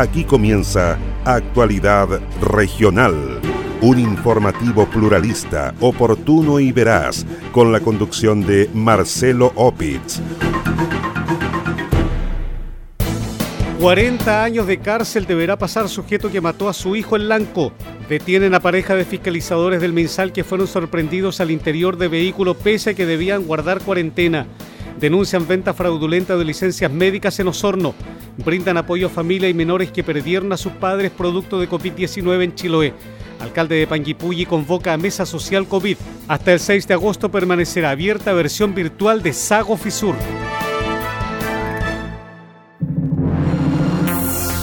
Aquí comienza Actualidad Regional, un informativo pluralista, oportuno y veraz, con la conducción de Marcelo Opitz. 40 años de cárcel deberá pasar sujeto que mató a su hijo en Lanco. Detienen a pareja de fiscalizadores del mensal que fueron sorprendidos al interior de vehículo pese a que debían guardar cuarentena. Denuncian venta fraudulenta de licencias médicas en Osorno. Brindan apoyo a familias y menores que perdieron a sus padres producto de COVID-19 en Chiloé. Alcalde de Panguipulli convoca a mesa social COVID. Hasta el 6 de agosto permanecerá abierta versión virtual de Sago Fisur.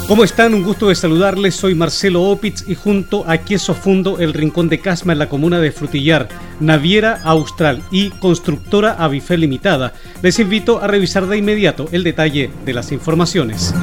¿Cómo están? Un gusto de saludarles. Soy Marcelo Opitz y junto a Queso Fundo, el Rincón de Casma en la comuna de Frutillar, Naviera Austral y Constructora Avifel Limitada, les invito a revisar de inmediato el detalle de las informaciones.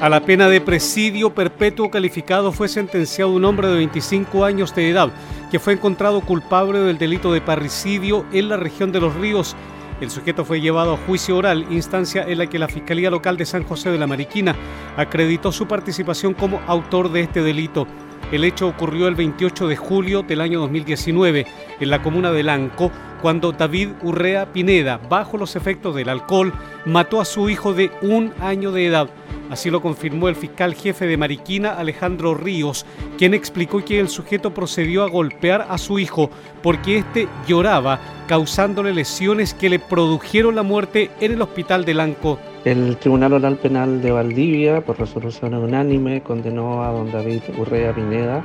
A la pena de presidio perpetuo calificado fue sentenciado un hombre de 25 años de edad que fue encontrado culpable del delito de parricidio en la región de Los Ríos. El sujeto fue llevado a juicio oral, instancia en la que la Fiscalía Local de San José de la Mariquina acreditó su participación como autor de este delito. El hecho ocurrió el 28 de julio del año 2019 en la comuna de Lanco, cuando David Urrea Pineda, bajo los efectos del alcohol, mató a su hijo de un año de edad. Así lo confirmó el fiscal jefe de Mariquina, Alejandro Ríos, quien explicó que el sujeto procedió a golpear a su hijo porque éste lloraba, causándole lesiones que le produjeron la muerte en el hospital de Lanco. El Tribunal Oral Penal de Valdivia, por resolución unánime, condenó a don David Urrea Pineda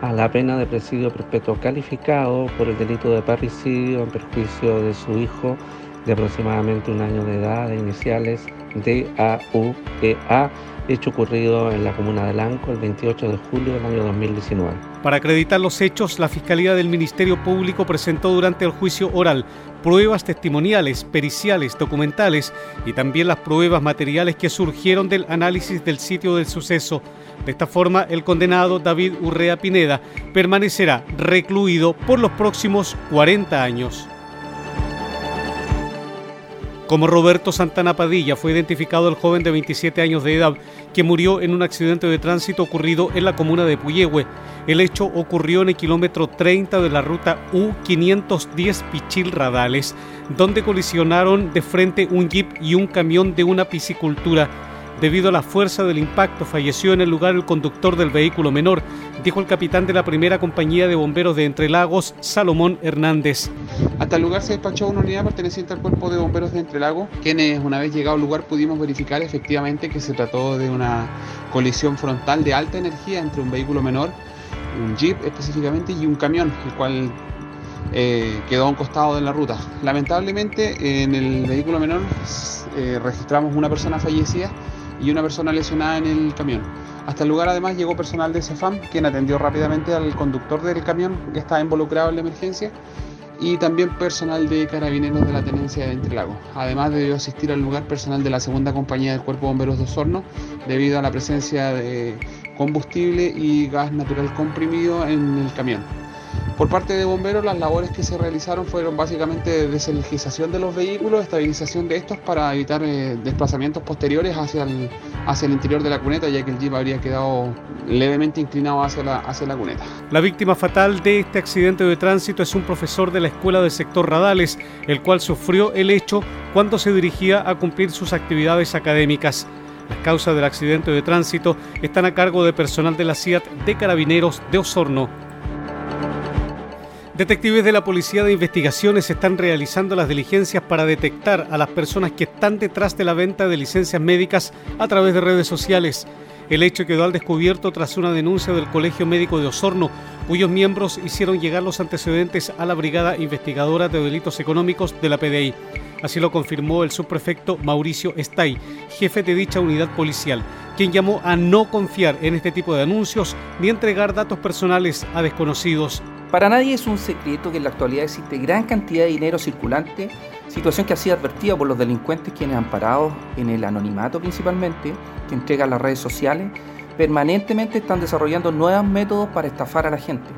a la pena de presidio perpetuo calificado por el delito de parricidio en perjuicio de su hijo de aproximadamente un año de edad, de iniciales D-A-U-E-A, e hecho ocurrido en la comuna de Lanco el 28 de julio del año 2019. Para acreditar los hechos, la Fiscalía del Ministerio Público presentó durante el juicio oral pruebas testimoniales, periciales, documentales y también las pruebas materiales que surgieron del análisis del sitio del suceso. De esta forma, el condenado David Urrea Pineda permanecerá recluido por los próximos 40 años. Como Roberto Santana Padilla fue identificado el joven de 27 años de edad que murió en un accidente de tránsito ocurrido en la comuna de Puyehue. El hecho ocurrió en el kilómetro 30 de la ruta U510 Pichil Radales, donde colisionaron de frente un jeep y un camión de una piscicultura. Debido a la fuerza del impacto, falleció en el lugar el conductor del vehículo menor, dijo el capitán de la primera compañía de bomberos de Entre Lagos, Salomón Hernández. Hasta el lugar se despachó una unidad perteneciente al cuerpo de bomberos de Entre Lagos, quienes una vez llegado al lugar pudimos verificar efectivamente que se trató de una colisión frontal de alta energía entre un vehículo menor, un jeep específicamente, y un camión, el cual eh, quedó a un costado de la ruta. Lamentablemente en el vehículo menor eh, registramos una persona fallecida y una persona lesionada en el camión. Hasta el lugar además llegó personal de CEFAM, quien atendió rápidamente al conductor del camión que estaba involucrado en la emergencia y también personal de carabineros de la tenencia de Entrelagos. Además debió asistir al lugar personal de la segunda compañía del Cuerpo Bomberos de Osorno debido a la presencia de combustible y gas natural comprimido en el camión. Por parte de bomberos, las labores que se realizaron fueron básicamente desenergización de los vehículos, estabilización de estos para evitar eh, desplazamientos posteriores hacia el, hacia el interior de la cuneta, ya que el jeep habría quedado levemente inclinado hacia la, hacia la cuneta. La víctima fatal de este accidente de tránsito es un profesor de la escuela del sector Radales, el cual sufrió el hecho cuando se dirigía a cumplir sus actividades académicas. Las causas del accidente de tránsito están a cargo de personal de la CIAT de Carabineros de Osorno. Detectives de la Policía de Investigaciones están realizando las diligencias para detectar a las personas que están detrás de la venta de licencias médicas a través de redes sociales. El hecho quedó al descubierto tras una denuncia del Colegio Médico de Osorno, cuyos miembros hicieron llegar los antecedentes a la Brigada Investigadora de Delitos Económicos de la PDI. Así lo confirmó el subprefecto Mauricio Estay, jefe de dicha unidad policial, quien llamó a no confiar en este tipo de anuncios ni entregar datos personales a desconocidos. Para nadie es un secreto que en la actualidad existe gran cantidad de dinero circulante, situación que ha sido advertida por los delincuentes quienes han parado en el anonimato principalmente, que entregan las redes sociales, permanentemente están desarrollando nuevos métodos para estafar a la gente,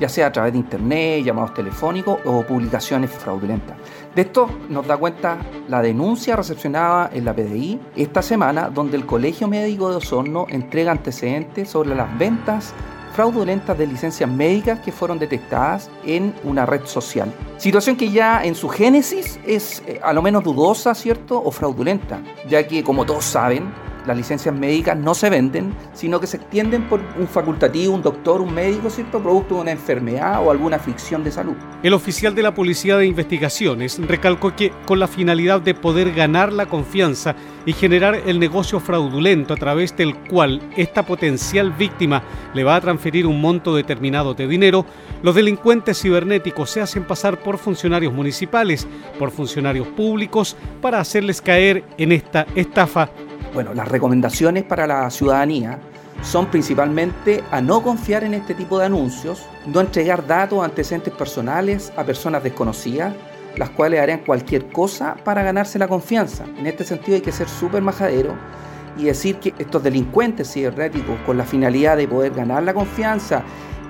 ya sea a través de internet, llamados telefónicos o publicaciones fraudulentas. De esto nos da cuenta la denuncia recepcionada en la PDI esta semana, donde el Colegio Médico de Osorno entrega antecedentes sobre las ventas fraudulentas de licencias médicas que fueron detectadas en una red social. Situación que ya en su génesis es eh, a lo menos dudosa, ¿cierto? O fraudulenta, ya que como todos saben, las licencias médicas no se venden, sino que se extienden por un facultativo, un doctor, un médico, ¿cierto? Producto de una enfermedad o alguna aflicción de salud. El oficial de la Policía de Investigaciones recalcó que con la finalidad de poder ganar la confianza y generar el negocio fraudulento a través del cual esta potencial víctima le va a transferir un monto determinado de dinero, los delincuentes cibernéticos se hacen pasar por funcionarios municipales, por funcionarios públicos, para hacerles caer en esta estafa bueno, las recomendaciones para la ciudadanía son principalmente a no confiar en este tipo de anuncios, no entregar datos, antecedentes personales a personas desconocidas, las cuales harían cualquier cosa para ganarse la confianza. En este sentido hay que ser súper majadero y decir que estos delincuentes cibernéticos con la finalidad de poder ganar la confianza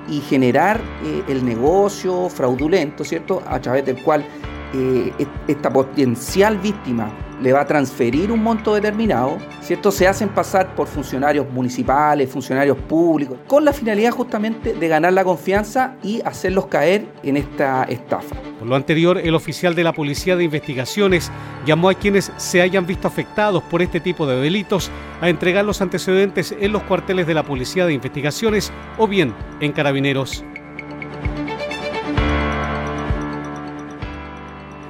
y generar eh, el negocio fraudulento, ¿cierto? A través del cual eh, e-, esta potencial víctima le va a transferir un monto determinado, ¿cierto? Se hacen pasar por funcionarios municipales, funcionarios públicos, con la finalidad justamente de ganar la confianza y hacerlos caer en esta estafa. Por lo anterior, el oficial de la Policía de Investigaciones llamó a quienes se hayan visto afectados por este tipo de delitos a entregar los antecedentes en los cuarteles de la Policía de Investigaciones o bien en carabineros.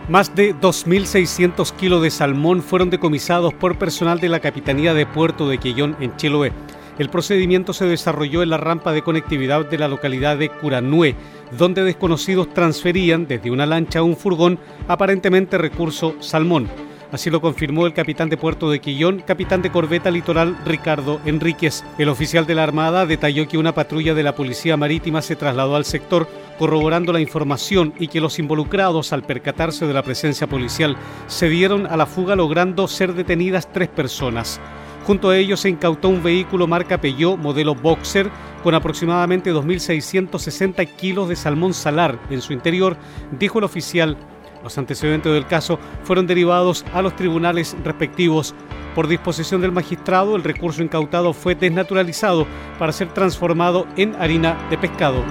Más de 2.600 kilos de salmón fueron decomisados por personal de la Capitanía de Puerto de Quillón, en Chiloé. El procedimiento se desarrolló en la rampa de conectividad de la localidad de Curanue, donde desconocidos transferían desde una lancha a un furgón aparentemente recurso salmón. Así lo confirmó el capitán de puerto de Quillón, capitán de corbeta litoral Ricardo Enríquez. El oficial de la Armada detalló que una patrulla de la Policía Marítima se trasladó al sector corroborando la información y que los involucrados, al percatarse de la presencia policial, se dieron a la fuga logrando ser detenidas tres personas. Junto a ellos se incautó un vehículo marca Peugeot modelo Boxer con aproximadamente 2.660 kilos de salmón salar en su interior, dijo el oficial los antecedentes del caso fueron derivados a los tribunales respectivos. Por disposición del magistrado, el recurso incautado fue desnaturalizado para ser transformado en harina de pescado.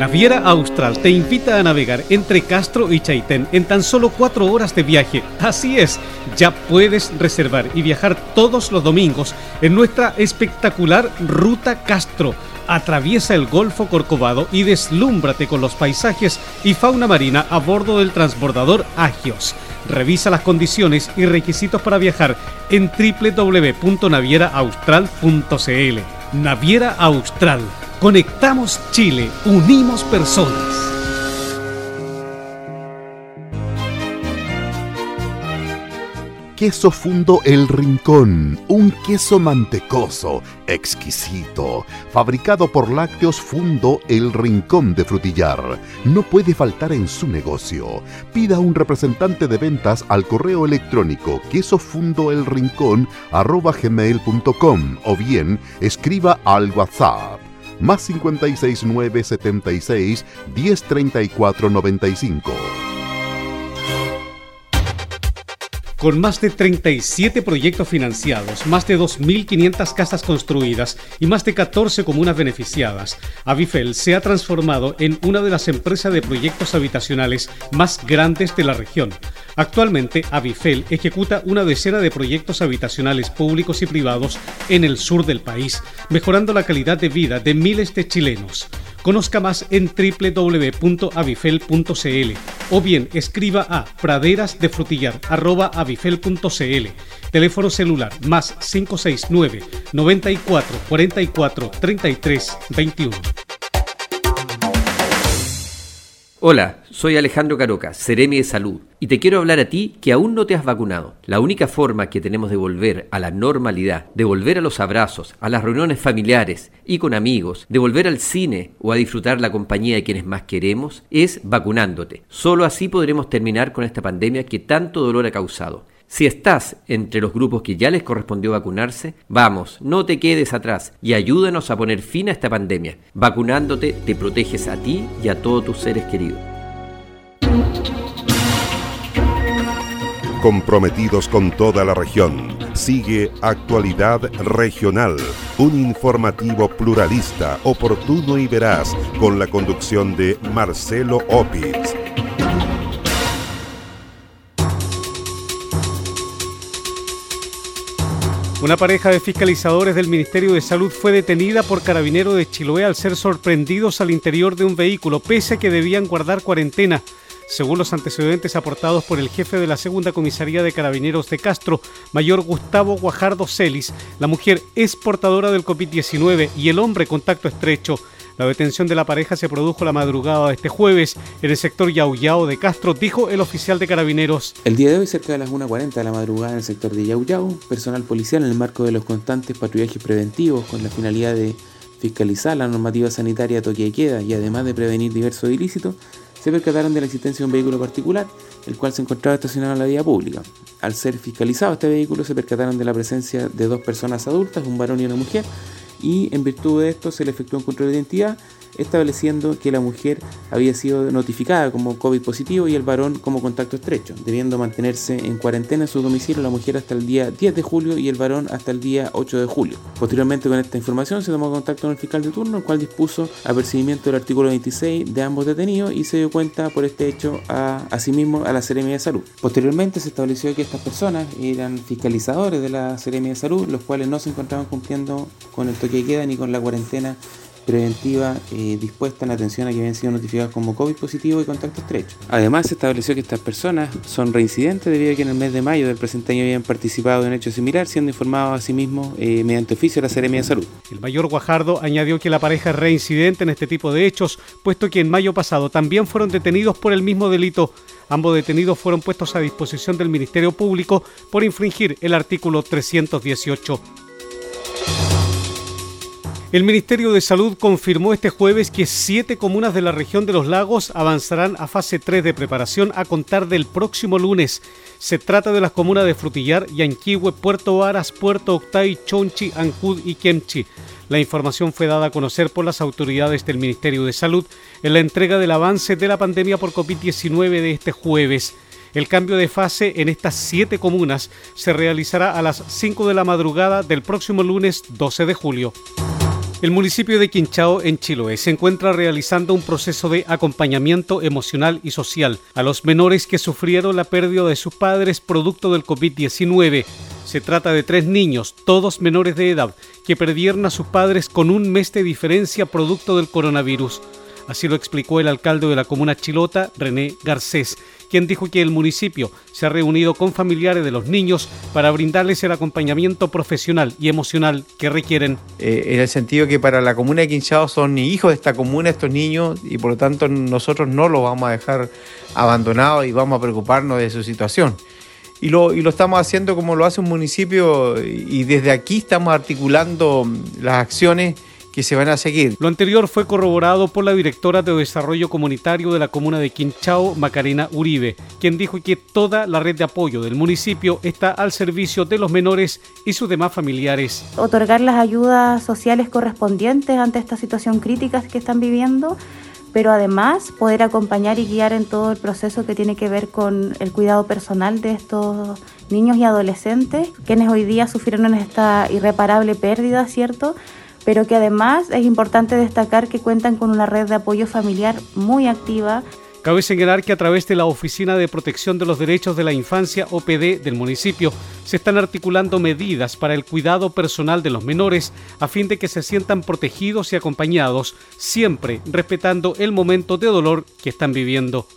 Naviera Austral te invita a navegar entre Castro y Chaitén en tan solo cuatro horas de viaje. Así es, ya puedes reservar y viajar todos los domingos en nuestra espectacular Ruta Castro atraviesa el Golfo Corcovado y deslúmbrate con los paisajes y fauna marina a bordo del transbordador Agios. Revisa las condiciones y requisitos para viajar en www.navieraaustral.cl. Naviera Austral. Conectamos Chile, unimos personas. queso fundo El Rincón, un queso mantecoso, exquisito, fabricado por lácteos fundo El Rincón de Frutillar. No puede faltar en su negocio. Pida a un representante de ventas al correo electrónico quesofundoelrincón.com o bien escriba al WhatsApp más 569 76 1034 95 con más de 37 proyectos financiados, más de 2.500 casas construidas y más de 14 comunas beneficiadas, Avifel se ha transformado en una de las empresas de proyectos habitacionales más grandes de la región. Actualmente, Avifel ejecuta una decena de proyectos habitacionales públicos y privados en el sur del país, mejorando la calidad de vida de miles de chilenos. Conozca más en www.avifel.cl o bien escriba a praderasdefrutillar.avifel.cl Teléfono celular más 569 94 44 33 21. Hola, soy Alejandro Caroca, Ceremi de Salud, y te quiero hablar a ti que aún no te has vacunado. La única forma que tenemos de volver a la normalidad, de volver a los abrazos, a las reuniones familiares y con amigos, de volver al cine o a disfrutar la compañía de quienes más queremos, es vacunándote. Solo así podremos terminar con esta pandemia que tanto dolor ha causado. Si estás entre los grupos que ya les correspondió vacunarse, vamos, no te quedes atrás y ayúdanos a poner fin a esta pandemia. Vacunándote te proteges a ti y a todos tus seres queridos. Comprometidos con toda la región, sigue Actualidad Regional, un informativo pluralista, oportuno y veraz, con la conducción de Marcelo Opitz. Una pareja de fiscalizadores del Ministerio de Salud fue detenida por carabineros de Chiloé al ser sorprendidos al interior de un vehículo, pese a que debían guardar cuarentena. Según los antecedentes aportados por el jefe de la segunda comisaría de carabineros de Castro, mayor Gustavo Guajardo Celis, la mujer es portadora del COVID-19 y el hombre contacto estrecho. La detención de la pareja se produjo la madrugada de este jueves en el sector Yauyao de Castro, dijo el oficial de carabineros. El día de hoy, cerca de las 1.40 de la madrugada en el sector de Yauyao, personal policial en el marco de los constantes patrullajes preventivos con la finalidad de fiscalizar la normativa sanitaria toque y queda y además de prevenir diversos ilícitos, se percataron de la existencia de un vehículo particular, el cual se encontraba estacionado en la vía pública. Al ser fiscalizado este vehículo, se percataron de la presencia de dos personas adultas, un varón y una mujer, y en virtud de esto se le efectuó un control de identidad estableciendo que la mujer había sido notificada como COVID positivo y el varón como contacto estrecho, debiendo mantenerse en cuarentena en su domicilio la mujer hasta el día 10 de julio y el varón hasta el día 8 de julio. Posteriormente con esta información se tomó contacto con el fiscal de turno, el cual dispuso apercibimiento del artículo 26 de ambos detenidos y se dio cuenta por este hecho a asimismo a la Seremia de Salud. Posteriormente se estableció que estas personas eran fiscalizadores de la Seremia de Salud, los cuales no se encontraban cumpliendo con el toque de queda ni con la cuarentena preventiva eh, dispuesta en atención a que habían sido notificados como COVID positivo y contacto estrecho. Además, se estableció que estas personas son reincidentes debido a que en el mes de mayo del presente año habían participado en un hecho similar, siendo informados a sí mismos eh, mediante oficio de la Seremia de Salud. El mayor Guajardo añadió que la pareja es reincidente en este tipo de hechos, puesto que en mayo pasado también fueron detenidos por el mismo delito. Ambos detenidos fueron puestos a disposición del Ministerio Público por infringir el artículo 318. El Ministerio de Salud confirmó este jueves que siete comunas de la región de los lagos avanzarán a fase 3 de preparación a contar del próximo lunes. Se trata de las comunas de Frutillar, Yanquihue, Puerto Varas, Puerto Octay, Chonchi, Ancud y Kemchi. La información fue dada a conocer por las autoridades del Ministerio de Salud en la entrega del avance de la pandemia por COVID-19 de este jueves. El cambio de fase en estas siete comunas se realizará a las 5 de la madrugada del próximo lunes 12 de julio. El municipio de Quinchao, en Chiloé, se encuentra realizando un proceso de acompañamiento emocional y social a los menores que sufrieron la pérdida de sus padres producto del COVID-19. Se trata de tres niños, todos menores de edad, que perdieron a sus padres con un mes de diferencia producto del coronavirus. Así lo explicó el alcalde de la comuna Chilota, René Garcés, quien dijo que el municipio se ha reunido con familiares de los niños para brindarles el acompañamiento profesional y emocional que requieren. Eh, en el sentido que para la comuna de Quinchao son hijos de esta comuna estos niños y por lo tanto nosotros no los vamos a dejar abandonados y vamos a preocuparnos de su situación. Y lo, y lo, estamos haciendo como lo hace un municipio y desde aquí estamos articulando las acciones que se van a seguir. Lo anterior fue corroborado por la directora de Desarrollo Comunitario de la comuna de Quinchao, Macarena Uribe, quien dijo que toda la red de apoyo del municipio está al servicio de los menores y sus demás familiares. Otorgar las ayudas sociales correspondientes ante esta situación crítica que están viviendo pero además poder acompañar y guiar en todo el proceso que tiene que ver con el cuidado personal de estos niños y adolescentes, quienes hoy día sufrieron esta irreparable pérdida, ¿cierto? Pero que además es importante destacar que cuentan con una red de apoyo familiar muy activa. Cabe señalar que a través de la Oficina de Protección de los Derechos de la Infancia, OPD, del municipio, se están articulando medidas para el cuidado personal de los menores a fin de que se sientan protegidos y acompañados, siempre respetando el momento de dolor que están viviendo.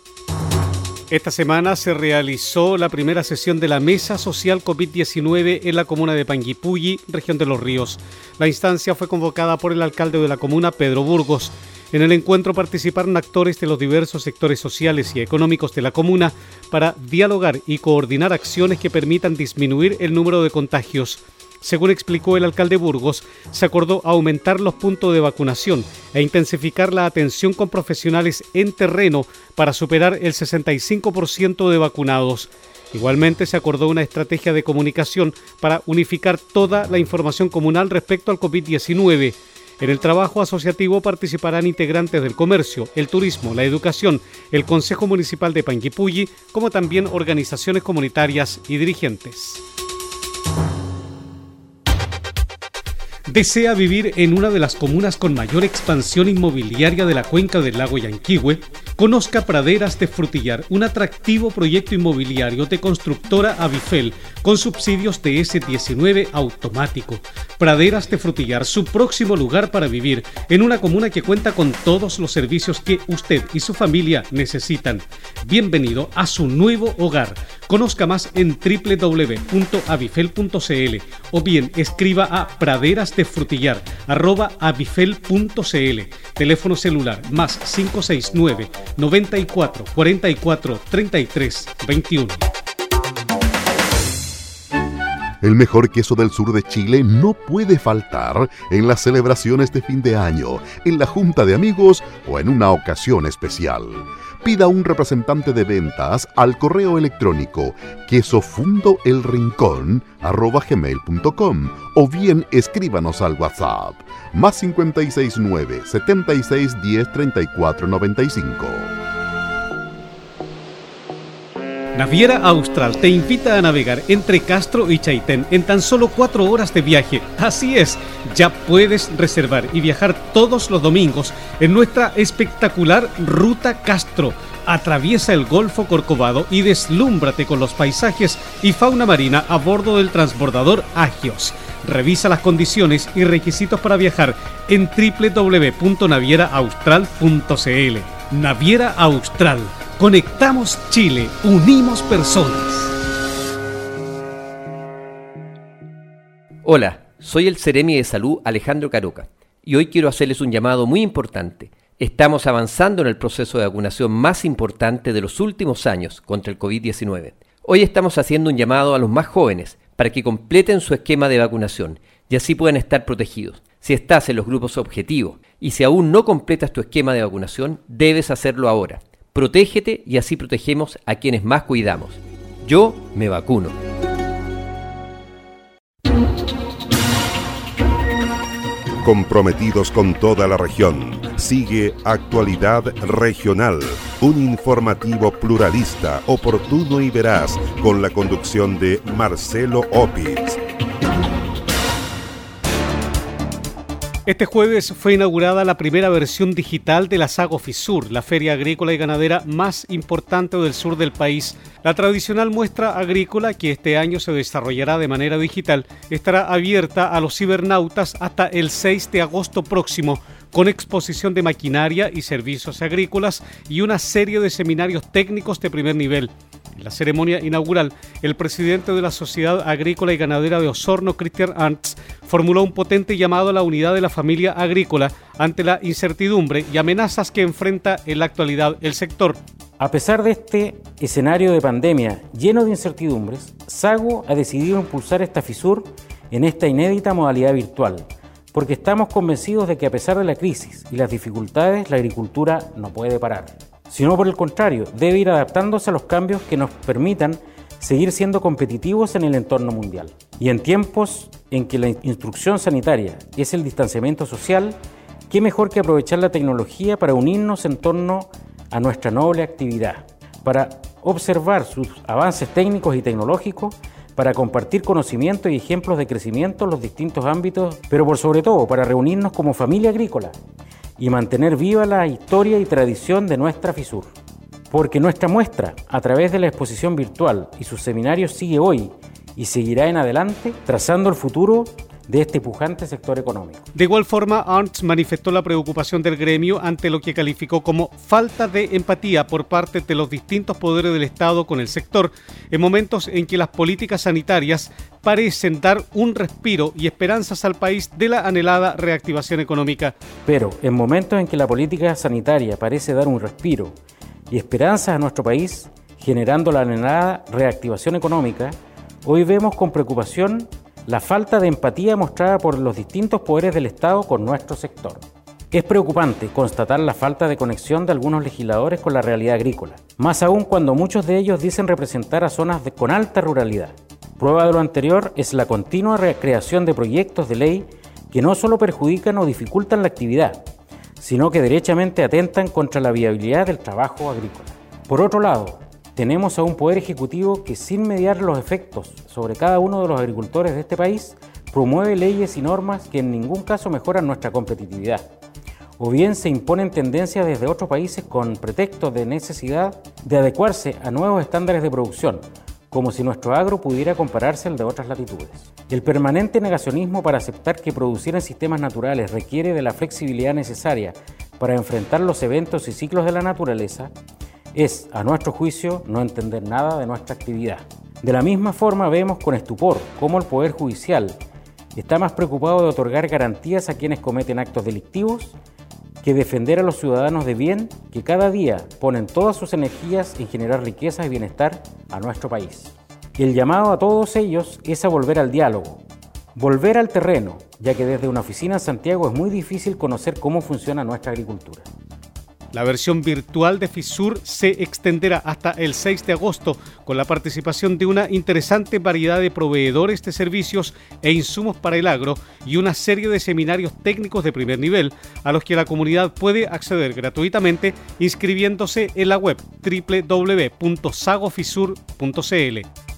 Esta semana se realizó la primera sesión de la Mesa Social COVID-19 en la comuna de Panguipulli, región de Los Ríos. La instancia fue convocada por el alcalde de la comuna, Pedro Burgos. En el encuentro participaron actores de los diversos sectores sociales y económicos de la comuna para dialogar y coordinar acciones que permitan disminuir el número de contagios. Según explicó el alcalde Burgos, se acordó aumentar los puntos de vacunación e intensificar la atención con profesionales en terreno para superar el 65% de vacunados. Igualmente se acordó una estrategia de comunicación para unificar toda la información comunal respecto al COVID-19. En el trabajo asociativo participarán integrantes del comercio, el turismo, la educación, el Consejo Municipal de Panguipulli, como también organizaciones comunitarias y dirigentes. Desea vivir en una de las comunas con mayor expansión inmobiliaria de la cuenca del lago Yanquihue, conozca Praderas de Frutillar, un atractivo proyecto inmobiliario de constructora Avifel con subsidios de S19 automático. Praderas de Frutillar, su próximo lugar para vivir en una comuna que cuenta con todos los servicios que usted y su familia necesitan. Bienvenido a su nuevo hogar. Conozca más en www.avifel.cl o bien escriba a praderas de frutillar arroba avifel.cl. Teléfono celular más 569 94 44 33 21. El mejor queso del sur de Chile no puede faltar en las celebraciones de fin de año, en la junta de amigos o en una ocasión especial pida un representante de ventas al correo electrónico quesofundoelrincón.com o bien escríbanos al WhatsApp más 569 7610 3495. Naviera Austral te invita a navegar entre Castro y Chaitén en tan solo cuatro horas de viaje. Así es, ya puedes reservar y viajar todos los domingos en nuestra espectacular Ruta Castro. Atraviesa el Golfo Corcovado y deslúmbrate con los paisajes y fauna marina a bordo del transbordador Agios. Revisa las condiciones y requisitos para viajar en www.navieraaustral.cl. Naviera Austral Conectamos Chile, unimos personas. Hola, soy el Ceremi de Salud Alejandro Caroca y hoy quiero hacerles un llamado muy importante. Estamos avanzando en el proceso de vacunación más importante de los últimos años contra el COVID-19. Hoy estamos haciendo un llamado a los más jóvenes para que completen su esquema de vacunación y así puedan estar protegidos. Si estás en los grupos objetivos y si aún no completas tu esquema de vacunación, debes hacerlo ahora. Protégete y así protegemos a quienes más cuidamos. Yo me vacuno. Comprometidos con toda la región, sigue Actualidad Regional, un informativo pluralista, oportuno y veraz, con la conducción de Marcelo Opitz. Este jueves fue inaugurada la primera versión digital de la Sago Fisur, la feria agrícola y ganadera más importante del sur del país. La tradicional muestra agrícola, que este año se desarrollará de manera digital, estará abierta a los cibernautas hasta el 6 de agosto próximo, con exposición de maquinaria y servicios agrícolas y una serie de seminarios técnicos de primer nivel. En la ceremonia inaugural, el presidente de la Sociedad Agrícola y Ganadera de Osorno, Christian Arntz, formuló un potente llamado a la unidad de la familia agrícola ante la incertidumbre y amenazas que enfrenta en la actualidad el sector. A pesar de este escenario de pandemia lleno de incertidumbres, Sago ha decidido impulsar esta FISUR en esta inédita modalidad virtual, porque estamos convencidos de que a pesar de la crisis y las dificultades, la agricultura no puede parar sino por el contrario, debe ir adaptándose a los cambios que nos permitan seguir siendo competitivos en el entorno mundial. Y en tiempos en que la instrucción sanitaria es el distanciamiento social, qué mejor que aprovechar la tecnología para unirnos en torno a nuestra noble actividad, para observar sus avances técnicos y tecnológicos, para compartir conocimiento y ejemplos de crecimiento en los distintos ámbitos, pero por sobre todo para reunirnos como familia agrícola y mantener viva la historia y tradición de nuestra FISUR. Porque nuestra muestra, a través de la exposición virtual y sus seminarios, sigue hoy y seguirá en adelante, trazando el futuro de este pujante sector económico. De igual forma, Arndt manifestó la preocupación del gremio ante lo que calificó como falta de empatía por parte de los distintos poderes del Estado con el sector, en momentos en que las políticas sanitarias parecen dar un respiro y esperanzas al país de la anhelada reactivación económica. Pero en momentos en que la política sanitaria parece dar un respiro y esperanzas a nuestro país, generando la anhelada reactivación económica, hoy vemos con preocupación la falta de empatía mostrada por los distintos poderes del Estado con nuestro sector. Es preocupante constatar la falta de conexión de algunos legisladores con la realidad agrícola, más aún cuando muchos de ellos dicen representar a zonas con alta ruralidad. Prueba de lo anterior es la continua recreación de proyectos de ley que no solo perjudican o dificultan la actividad, sino que derechamente atentan contra la viabilidad del trabajo agrícola. Por otro lado, tenemos a un poder ejecutivo que sin mediar los efectos sobre cada uno de los agricultores de este país, promueve leyes y normas que en ningún caso mejoran nuestra competitividad, o bien se imponen tendencias desde otros países con pretexto de necesidad de adecuarse a nuevos estándares de producción, como si nuestro agro pudiera compararse al de otras latitudes. El permanente negacionismo para aceptar que producir en sistemas naturales requiere de la flexibilidad necesaria para enfrentar los eventos y ciclos de la naturaleza es, a nuestro juicio, no entender nada de nuestra actividad. De la misma forma vemos con estupor cómo el Poder Judicial está más preocupado de otorgar garantías a quienes cometen actos delictivos que defender a los ciudadanos de bien que cada día ponen todas sus energías en generar riqueza y bienestar a nuestro país. el llamado a todos ellos es a volver al diálogo, volver al terreno, ya que desde una oficina en Santiago es muy difícil conocer cómo funciona nuestra agricultura. La versión virtual de FISUR se extenderá hasta el 6 de agosto con la participación de una interesante variedad de proveedores de servicios e insumos para el agro y una serie de seminarios técnicos de primer nivel a los que la comunidad puede acceder gratuitamente inscribiéndose en la web www.sagofisur.cl.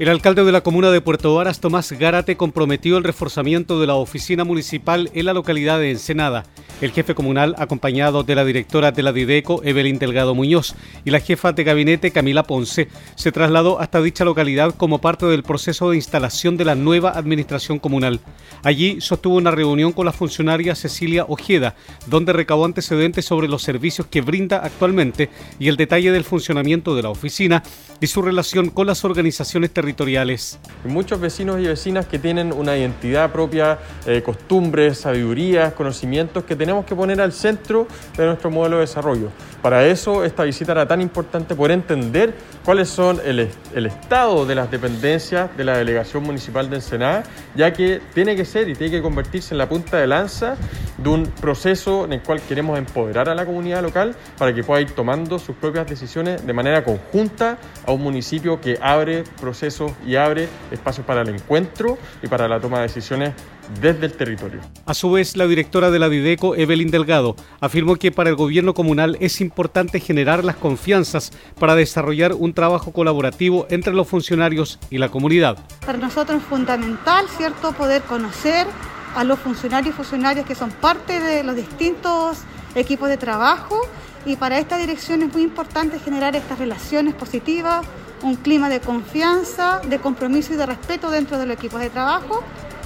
El alcalde de la comuna de Puerto Varas, Tomás Gárate, comprometió el reforzamiento de la oficina municipal en la localidad de Ensenada. El jefe comunal, acompañado de la directora de la Dideco, Evelyn Delgado Muñoz, y la jefa de gabinete, Camila Ponce, se trasladó hasta dicha localidad como parte del proceso de instalación de la nueva administración comunal. Allí sostuvo una reunión con la funcionaria Cecilia Ojeda, donde recabó antecedentes sobre los servicios que brinda actualmente y el detalle del funcionamiento de la oficina y su relación con las organizaciones territoriales territoriales. Muchos vecinos y vecinas que tienen una identidad propia, eh, costumbres, sabidurías, conocimientos que tenemos que poner al centro de nuestro modelo de desarrollo. Para eso esta visita era tan importante, por entender cuáles son el, el, estado de las dependencias de la delegación municipal de Ensenada, ya que tiene que ser y tiene que convertirse en la punta de lanza de un proceso en el cual queremos empoderar a la comunidad local para que pueda ir tomando sus propias decisiones de manera conjunta a un municipio que abre procesos y abre espacios para el encuentro y para la toma de decisiones desde el territorio. A su vez, la directora de la Dideco, Evelyn Delgado, afirmó que para el gobierno comunal es importante generar las confianzas para desarrollar un trabajo colaborativo entre los funcionarios y la comunidad. Para nosotros es fundamental, ¿cierto?, poder conocer a los funcionarios y funcionarias que son parte de los distintos equipos de trabajo y para esta dirección es muy importante generar estas relaciones positivas, un clima de confianza, de compromiso y de respeto dentro de los equipos de trabajo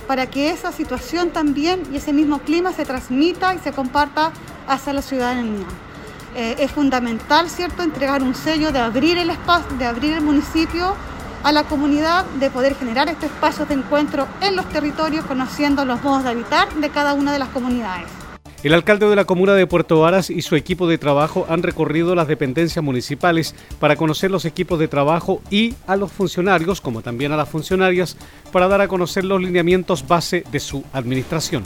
para que esa situación también y ese mismo clima se transmita y se comparta hacia la ciudadanía. Eh, es fundamental, ¿cierto?, entregar un sello de abrir el espacio, de abrir el municipio a la comunidad, de poder generar estos espacios de encuentro en los territorios, conociendo los modos de habitar de cada una de las comunidades. El alcalde de la comuna de Puerto Varas y su equipo de trabajo han recorrido las dependencias municipales para conocer los equipos de trabajo y a los funcionarios, como también a las funcionarias, para dar a conocer los lineamientos base de su administración.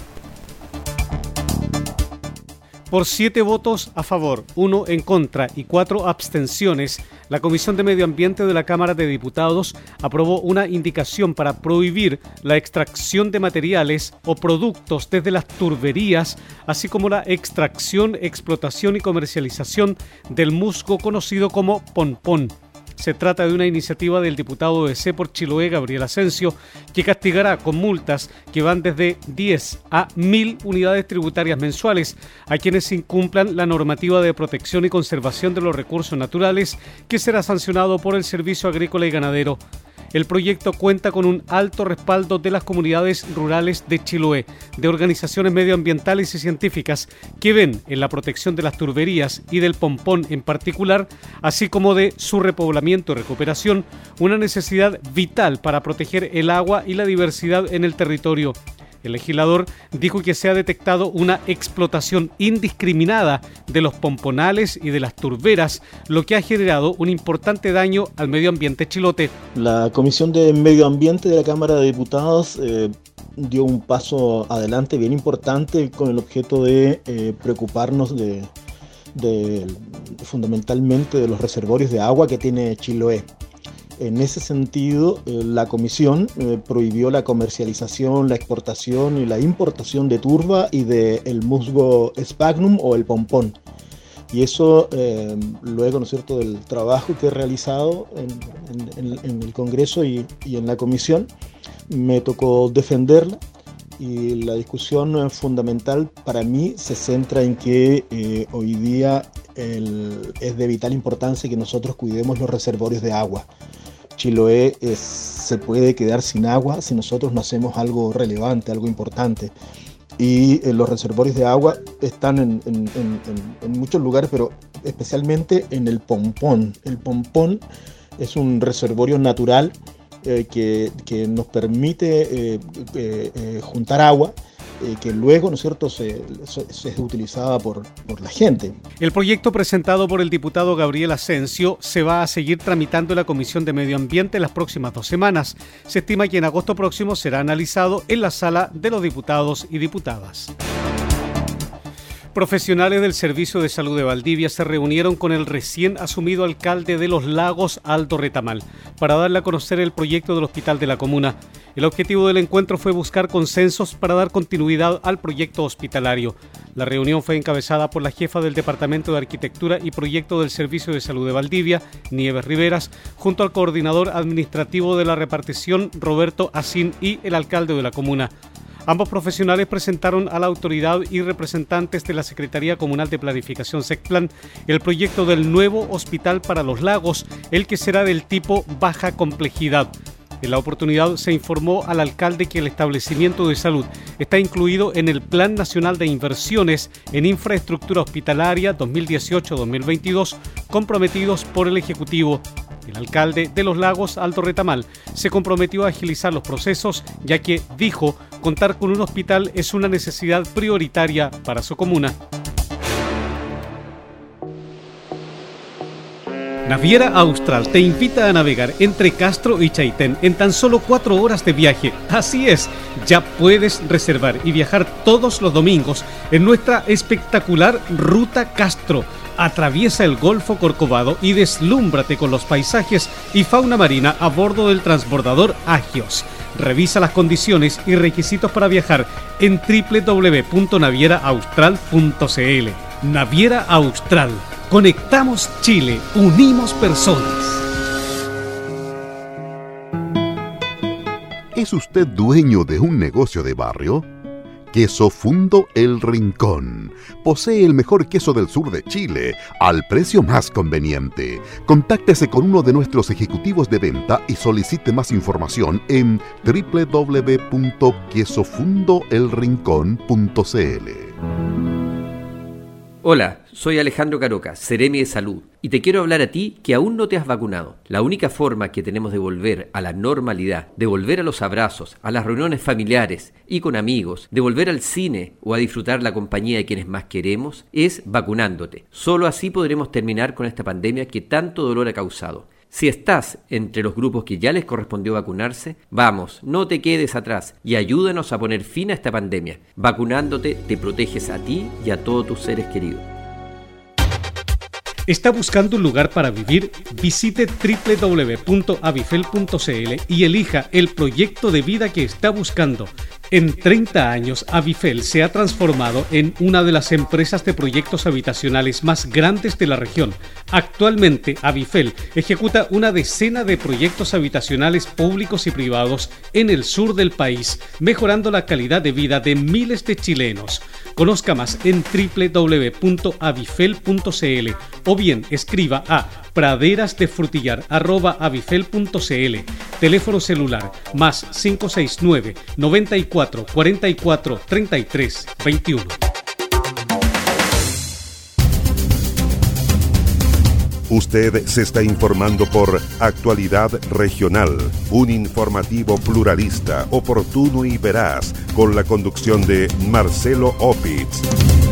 Por siete votos a favor, uno en contra y cuatro abstenciones, la Comisión de Medio Ambiente de la Cámara de Diputados aprobó una indicación para prohibir la extracción de materiales o productos desde las turberías, así como la extracción, explotación y comercialización del musgo conocido como ponpón. Se trata de una iniciativa del diputado de C por Chiloé, Gabriel Asensio, que castigará con multas que van desde 10 a 1000 unidades tributarias mensuales a quienes incumplan la normativa de protección y conservación de los recursos naturales, que será sancionado por el Servicio Agrícola y Ganadero. El proyecto cuenta con un alto respaldo de las comunidades rurales de Chiloé, de organizaciones medioambientales y científicas que ven en la protección de las turberías y del pompón en particular, así como de su repoblamiento y recuperación, una necesidad vital para proteger el agua y la diversidad en el territorio. El legislador dijo que se ha detectado una explotación indiscriminada de los pomponales y de las turberas, lo que ha generado un importante daño al medio ambiente chilote. La Comisión de Medio Ambiente de la Cámara de Diputados eh, dio un paso adelante bien importante con el objeto de eh, preocuparnos de, fundamentalmente de los reservorios de agua que tiene Chiloé. En ese sentido, eh, la Comisión eh, prohibió la comercialización, la exportación y la importación de turba y del musgo sphagnum o el pompón. Y eso, eh, luego, ¿no es cierto?, del trabajo que he realizado en, el Congreso y, en la Comisión, me tocó defenderla. Y la discusión fundamental para mí se centra en que hoy día es de vital importancia que nosotros cuidemos los reservorios de agua. Chiloé se puede quedar sin agua si nosotros no hacemos algo relevante, algo importante. Y eh, los reservorios de agua están en, muchos lugares, pero especialmente en el Pompón. El Pompón es un reservorio natural eh, que, nos permite eh, juntar agua eh, que luego, ¿no es cierto?, se, es utilizada por, por, la gente. El proyecto presentado por el diputado Gabriel Asensio se va a seguir tramitando en la Comisión de Medio Ambiente en las próximas dos semanas. Se estima que en agosto próximo será analizado en la sala de los diputados y diputadas. Profesionales del Servicio de Salud de Valdivia se reunieron con el recién asumido alcalde de Los Lagos, Aldo Retamal, para darle a conocer el proyecto del hospital de la comuna. El objetivo del encuentro fue buscar consensos para dar continuidad al proyecto hospitalario. La reunión fue encabezada por la jefa del Departamento de Arquitectura y Proyecto del Servicio de Salud de Valdivia, Nieves Riveras, junto al coordinador administrativo de la repartición, Roberto Asín, y el alcalde de la comuna. Ambos profesionales presentaron a la autoridad y representantes de la Secretaría Comunal de Planificación SECPLAN el proyecto del nuevo hospital para los lagos, el que será del tipo baja complejidad. En la oportunidad se informó al alcalde que el establecimiento de salud está incluido en el Plan Nacional de Inversiones en Infraestructura Hospitalaria 2018-2022 comprometidos por el Ejecutivo. El alcalde de Los Lagos, Alto Retamal, se comprometió a agilizar los procesos, ya que, dijo, contar con un hospital es una necesidad prioritaria para su comuna. Naviera Austral te invita a navegar entre Castro y Chaitén en tan solo cuatro horas de viaje. Así es, ya puedes reservar y viajar todos los domingos en nuestra espectacular Ruta Castro atraviesa el Golfo Corcovado y deslúmbrate con los paisajes y fauna marina a bordo del transbordador Agios. Revisa las condiciones y requisitos para viajar en www.navieraaustral.cl. Naviera Austral. Conectamos Chile, unimos personas. ¿Es usted dueño de un negocio de barrio? Queso Fundo El Rincón. Posee el mejor queso del sur de Chile al precio más conveniente. Contáctese con uno de nuestros ejecutivos de venta y solicite más información en www.quesofundoelrincón.cl. Hola, soy Alejandro Caroca, Ceremi de Salud, y te quiero hablar a ti que aún no te has vacunado. La única forma que tenemos de volver a la normalidad, de volver a los abrazos, a las reuniones familiares y con amigos, de volver al cine o a disfrutar la compañía de quienes más queremos, es vacunándote. Solo así podremos terminar con esta pandemia que tanto dolor ha causado. Si estás entre los grupos que ya les correspondió vacunarse, vamos, no te quedes atrás y ayúdanos a poner fin a esta pandemia. Vacunándote te proteges a ti y a todos tus seres queridos. ¿Está buscando un lugar para vivir? Visite www.avifel.cl y elija el proyecto de vida que está buscando En 30 años, Avifel se ha transformado en una de las empresas de proyectos habitacionales más grandes de la región. Actualmente, Avifel ejecuta una decena de proyectos habitacionales públicos y privados en el sur del país, mejorando la calidad de vida de miles de chilenos. Conozca más en www.avifel.cl o bien escriba a praderasdefrutillar.avifel.cl Teléfono celular más 569 94 44 33 21. Usted se está informando por Actualidad Regional, un informativo pluralista, oportuno y veraz, con la conducción de Marcelo Opitz.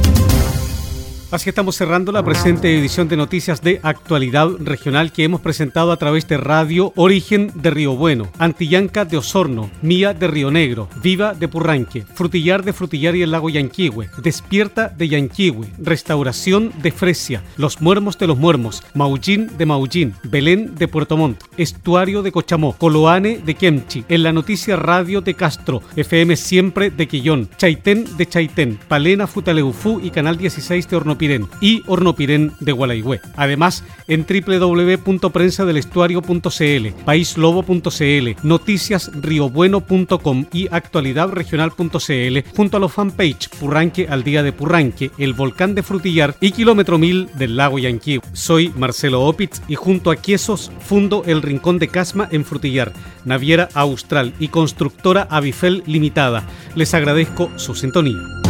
Así estamos cerrando la presente edición de noticias de actualidad regional que hemos presentado a través de Radio Origen de Río Bueno, Antillanca de Osorno, Mía de Río Negro, Viva de Purranque, Frutillar de Frutillar y el Lago Yanquihue, Despierta de Yanquihue, Restauración de Fresia, Los Muermos de los Muermos, Maullín de Maullín, Belén de Puerto Montt, Estuario de Cochamó, Coloane de Kemchi, en la noticia Radio de Castro, FM Siempre de Quillón, Chaitén de Chaitén, Palena Futaleufú y Canal 16 de Horno y Hornopiren de Gualaigüe. Además, en www.prensadelestuario.cl, paislobo.cl, noticiasriobueno.com y actualidadregional.cl, junto a los fanpage Purranque al día de Purranque, el volcán de Frutillar y kilómetro mil del lago Yanqui. Soy Marcelo Opitz y junto a Quiesos fundo el Rincón de Casma en Frutillar, Naviera Austral y constructora Avifel Limitada. Les agradezco su sintonía.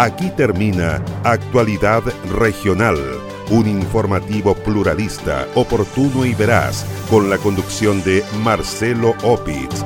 Aquí termina Actualidad Regional, un informativo pluralista, oportuno y veraz, con la conducción de Marcelo Opitz.